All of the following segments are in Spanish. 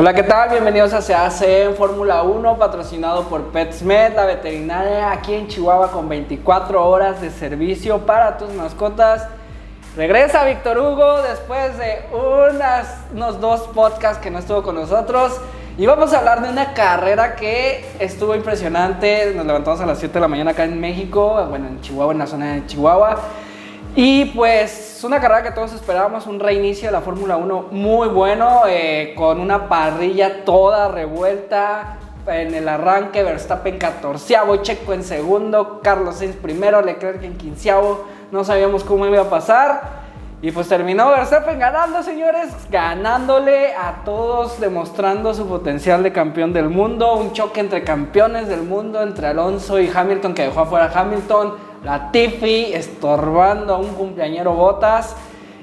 Hola, ¿qué tal? Bienvenidos a CAC en Fórmula 1, patrocinado por PetSmed, la veterinaria aquí en Chihuahua con 24 horas de servicio para tus mascotas. Regresa Víctor Hugo después de unos dos podcasts que no estuvo con nosotros. Y vamos a hablar de una carrera que estuvo impresionante. Nos levantamos a las 7 de la mañana acá en México, bueno, en Chihuahua, en la zona de Chihuahua. Y pues una carrera que todos esperábamos, un reinicio de la Fórmula 1 muy bueno, eh, con una parrilla toda revuelta. En el arranque, Verstappen 14, Checo en segundo, Carlos Sainz primero, Leclerc en quinceavo. No sabíamos cómo iba a pasar. Y pues terminó Verstappen ganando, señores, ganándole a todos, demostrando su potencial de campeón del mundo. Un choque entre campeones del mundo, entre Alonso y Hamilton, que dejó afuera Hamilton la Tiffy estorbando a un cumpleañero Botas.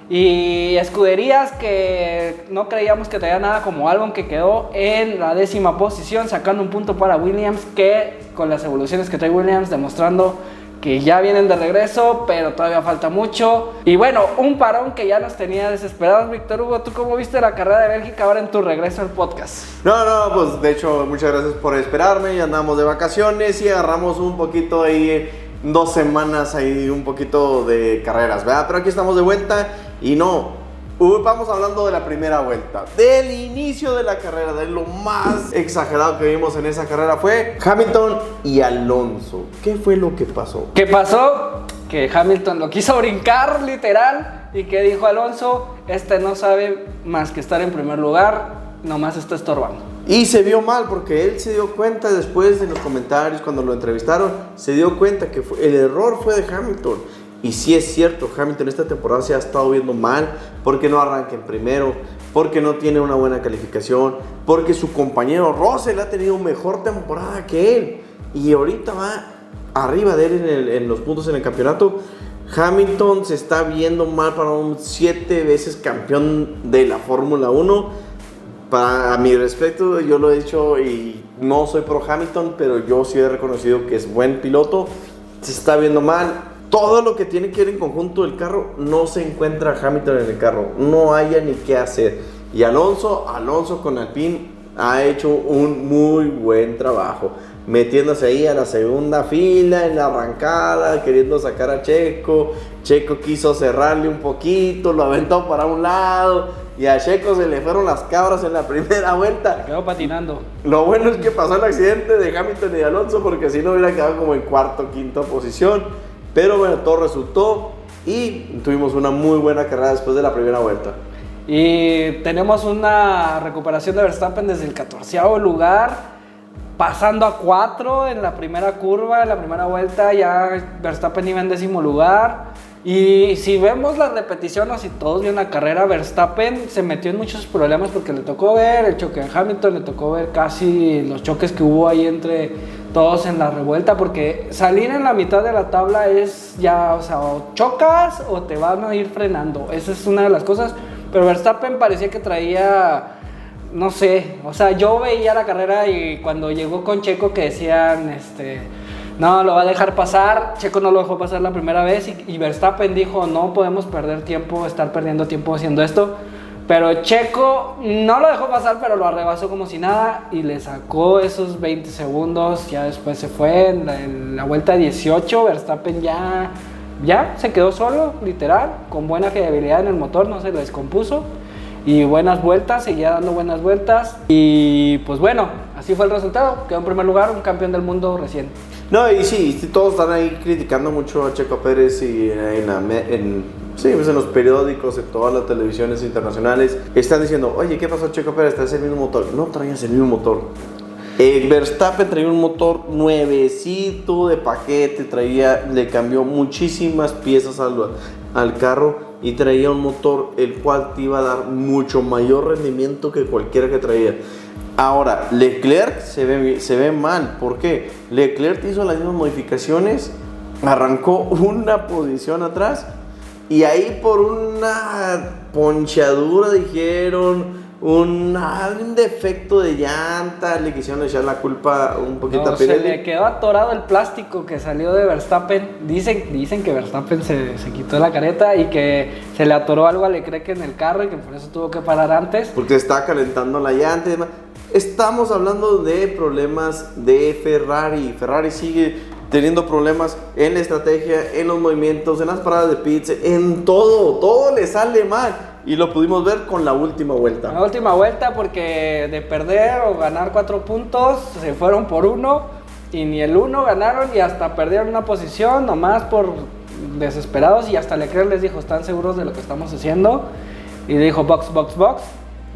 Y escuderías que no creíamos que traía nada como Albon que quedó en la décima posición, sacando un punto para Williams, que con las evoluciones que trae Williams, demostrando que ya vienen de regreso, pero todavía falta mucho. Y bueno, un parón que ya nos tenía desesperados, Víctor Hugo. ¿Tú cómo viste la carrera de Bélgica ahora en tu regreso al podcast? No, no, pues de hecho, muchas gracias por esperarme. Ya andamos de vacaciones y agarramos un poquito ahí dos semanas ahí un poquito de carreras, ¿verdad? Pero aquí estamos de vuelta y no, vamos hablando de la primera vuelta, del inicio de la carrera, de lo más exagerado que vimos en esa carrera fue Hamilton y Alonso. ¿Qué fue lo que pasó? ¿Qué pasó? Que Hamilton lo quiso brincar literal y que dijo Alonso, este no sabe más que estar en primer lugar, nomás está estorbando. Y se vio mal porque él se dio cuenta después en los comentarios, cuando lo entrevistaron, se dio cuenta que el error fue de Hamilton. Y sí es cierto, Hamilton esta temporada se ha estado viendo mal porque no arranca en primero, porque no tiene una buena calificación, porque su compañero Russell ha tenido mejor temporada que él. Y ahorita va arriba de él en, en los puntos en el campeonato. Hamilton se está viendo mal para un siete veces campeón de la Fórmula 1 para a mi respecto, yo lo he dicho y no soy pro Hamilton, pero yo sí he reconocido que es buen piloto. Se está viendo mal. Todo lo que tiene que ver en conjunto del carro, no se encuentra Hamilton en el carro. No haya ni qué hacer. Y Alonso, Alonso con Alpine ha hecho un muy buen trabajo. Metiéndose ahí a la segunda fila, en la arrancada, queriendo sacar a Checo. Checo quiso cerrarle un poquito, lo aventó para un lado y a Checo se le fueron las cabras en la primera vuelta. Se quedó patinando. Lo bueno es que pasó el accidente de Hamilton y Alonso porque si no hubiera quedado como en cuarto, quinta posición. Pero bueno, todo resultó y tuvimos una muy buena carrera después de la primera vuelta. Y tenemos una recuperación de Verstappen desde el 14 lugar, pasando a 4 en la primera curva, en la primera vuelta, ya Verstappen iba en décimo lugar. Y si vemos la repetición o todos vieron la carrera, Verstappen se metió en muchos problemas porque le tocó ver el choque en Hamilton, le tocó ver casi los choques que hubo ahí entre todos en la revuelta, porque salir en la mitad de la tabla es ya, o sea, o chocas o te van a ir frenando. Esa es una de las cosas. Pero Verstappen parecía que traía, no sé, o sea, yo veía la carrera y cuando llegó con Checo que decían, este no, lo va a dejar pasar. Checo no lo dejó pasar la primera vez y, Verstappen dijo, no podemos perder tiempo, estar perdiendo tiempo haciendo esto. Pero Checo no lo dejó pasar, pero lo arrebasó como si nada y le sacó esos 20 segundos. Ya después se fue en la, vuelta 18. Verstappen ya, ya se quedó solo, literal, con buena fiabilidad en el motor, no se le descompuso. Y buenas vueltas, seguía dando buenas vueltas. Y pues bueno, así fue el resultado. Quedó en primer lugar un campeón del mundo recién. No, y sí, todos están ahí criticando mucho a Checo Pérez y en, en, sí, pues en los periódicos, en todas las televisiones internacionales, están diciendo, oye, ¿qué pasó Checo Pérez? Traes el mismo motor. No traías el mismo motor. El Verstappen traía un motor nuevecito de paquete, traía, le cambió muchísimas piezas al, al carro y traía un motor el cual te iba a dar mucho mayor rendimiento que cualquiera que traía. Ahora, Leclerc se ve, se ve mal. ¿Por qué? Leclerc hizo las mismas modificaciones, arrancó una posición atrás y ahí por una ponchadura dijeron, un, un defecto de llanta, le quisieron echar la culpa un poquito No, a se Pirelli. le quedó atorado el plástico que salió de Verstappen. Dicen, dicen que Verstappen se, se quitó la careta y que se le atoró algo a Leclerc en el carro y que por eso tuvo que parar antes. Porque está calentando la llanta y demás. Estamos hablando de problemas de Ferrari. Ferrari sigue teniendo problemas en la estrategia, en los movimientos, en las paradas de pits, en todo. Todo le sale mal. Y lo pudimos ver con la última La vuelta. última vuelta porque de perder o ganar cuatro puntos se fueron por uno y ni el uno ganaron y hasta perdieron una posición nomás por desesperados y hasta Leclerc les dijo, ¿están seguros de lo que estamos haciendo? Y dijo, box, box, box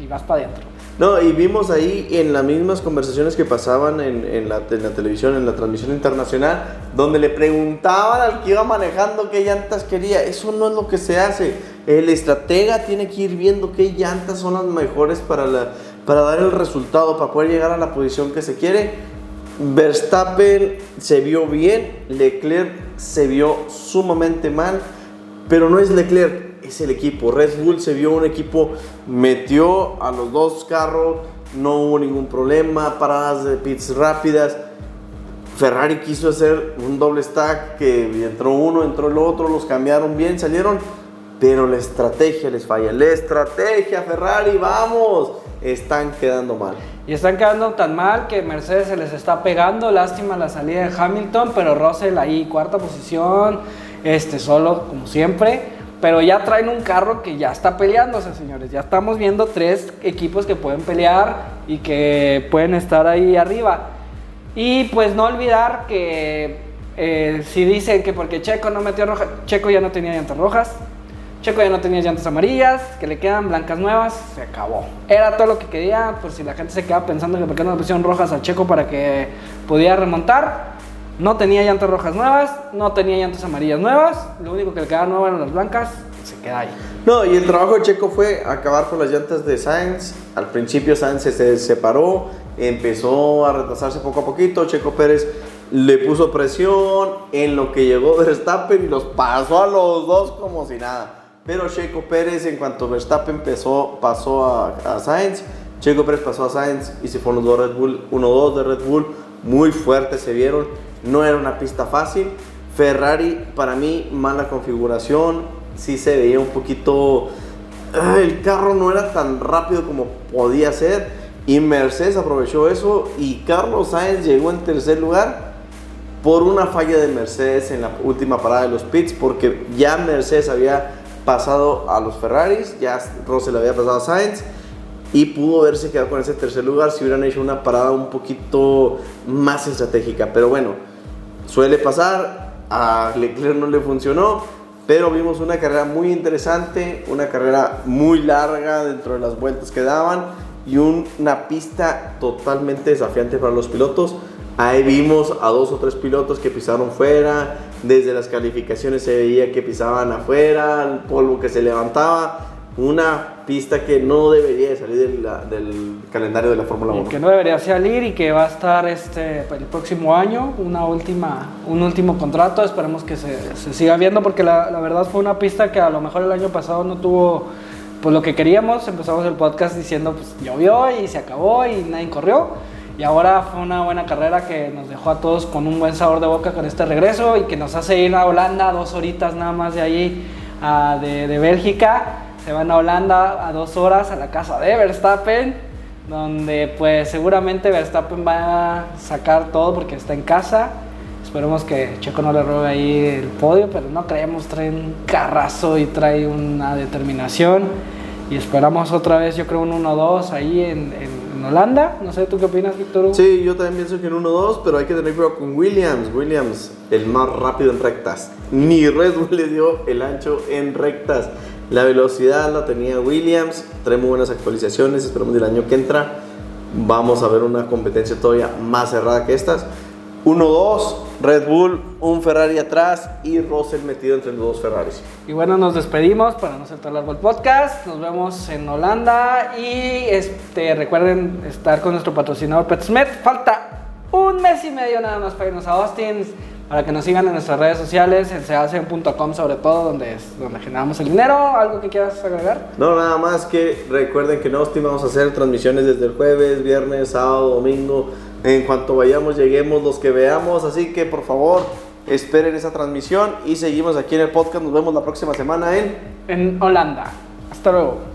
y vas para adentro. No, y vimos ahí en las mismas conversaciones que pasaban en, en la, en la televisión, en la transmisión internacional, donde le preguntaban al que iba manejando qué llantas quería. Eso no es lo que se hace. El estratega tiene que ir viendo qué llantas son las mejores para, para dar el resultado, para poder llegar a la posición que se quiere. Verstappen se vio bien, Leclerc se vio sumamente mal, pero no es Leclerc, es el equipo. Red Bull se vio un equipo, metió a los dos carros, no hubo ningún problema, paradas de pits rápidas. Ferrari quiso hacer un doble stack que entró uno, entró el otro, los cambiaron bien, salieron, pero la estrategia les falla. La estrategia, Ferrari, vamos, están quedando mal. Y están quedando tan mal que Mercedes se les está pegando. Lástima la salida de Hamilton, pero Russell ahí, cuarta posición, este solo como siempre. Pero ya traen un carro que ya está peleándose, señores. Ya estamos viendo tres equipos que pueden pelear y que pueden estar ahí arriba. Y pues no olvidar que eh, si dicen que porque Checo no metió roja, Checo ya no tenía llantas rojas, Checo ya no tenía llantas amarillas, que le quedan blancas nuevas, se acabó. Era todo lo que quería, por si la gente se queda pensando que por qué no le pusieron rojas a Checo para que pudiera remontar. No tenía llantas rojas nuevas, no tenía llantas amarillas nuevas, lo único que le quedaba nuevo eran las blancas, se queda ahí. No, y el trabajo de Checo fue acabar con las llantas de Sainz. Al principio Sainz se- se separó, empezó a retrasarse poco a poquito. Checo Pérez le puso presión en lo que llegó Verstappen y los pasó a los dos como si nada. Pero Checo Pérez, en cuanto Verstappen empezó, pasó a, Sainz, Checo Pérez pasó a Sainz y se fueron los dos Red Bull, 1-2 de Red Bull, muy fuertes se vieron. No era una pista fácil. Ferrari, para mí, mala configuración. Sí se veía un poquito. ah, El carro no era tan rápido como podía ser. Y Mercedes aprovechó eso. Y Carlos Sainz llegó en tercer lugar por una falla de Mercedes en la última parada de los pits. Porque ya Mercedes había pasado a los Ferraris. Ya Russell había pasado a Sainz. Y pudo haberse quedado con ese tercer lugar si hubieran hecho una parada un poquito más estratégica. Pero bueno, suele pasar. A Leclerc no le funcionó. Pero vimos una carrera muy interesante. Una carrera muy larga dentro de las vueltas que daban. Y un- una pista totalmente desafiante para los pilotos. Ahí vimos a dos o tres pilotos que pisaron fuera. Desde las calificaciones se veía que pisaban afuera. El polvo que se levantaba. Una pista que no debería de salir del calendario de la Fórmula Y 1. que no debería salir y que va a estar este el próximo año una última un último contrato esperemos que se, se siga viendo porque la, la verdad fue una pista que a lo mejor el año pasado no tuvo pues lo que queríamos empezamos el podcast diciendo pues llovió y se acabó y nadie corrió y ahora fue una buena carrera que nos dejó a todos con un buen sabor de boca con este regreso y que nos hace ir a Holanda dos horitas nada más de allí a- de, de Bélgica se van a Holanda a dos horas a la casa de Verstappen donde pues seguramente Verstappen va a sacar todo porque está en casa. Esperemos que Checo no le robe ahí el podio, pero no creemos, trae un carrazo y trae una determinación. Y esperamos otra vez, yo creo, un 1-2 ahí en, en- Holanda. No sé, ¿tú qué opinas, Víctor? Sí, yo también pienso que en 1-2, pero hay que tener cuidado con Williams. Williams, el más rápido en rectas. Ni Red Bull le dio el ancho en rectas. La velocidad la tenía Williams. Trae muy buenas actualizaciones. Esperamos el año que entra. Vamos a ver una competencia todavía más cerrada que estas. 1-2, Red Bull, un Ferrari atrás y Russell metido entre los dos Ferraris. Y bueno, nos despedimos para no ser tan largo el podcast. Nos vemos en Holanda y este, recuerden estar con nuestro patrocinador PetSmet. Falta un mes y medio nada más para irnos a Austin. Para que nos sigan en nuestras redes sociales, en sehace.com sobre todo, donde, es, donde generamos el dinero. ¿Algo que quieras agregar? No, nada más que recuerden que no vamos a hacer transmisiones desde el jueves, viernes, sábado, domingo. En cuanto vayamos, lleguemos los que veamos. Así que por favor, esperen esa transmisión y seguimos aquí en el podcast. Nos vemos la próxima semana en... En Holanda. Hasta luego.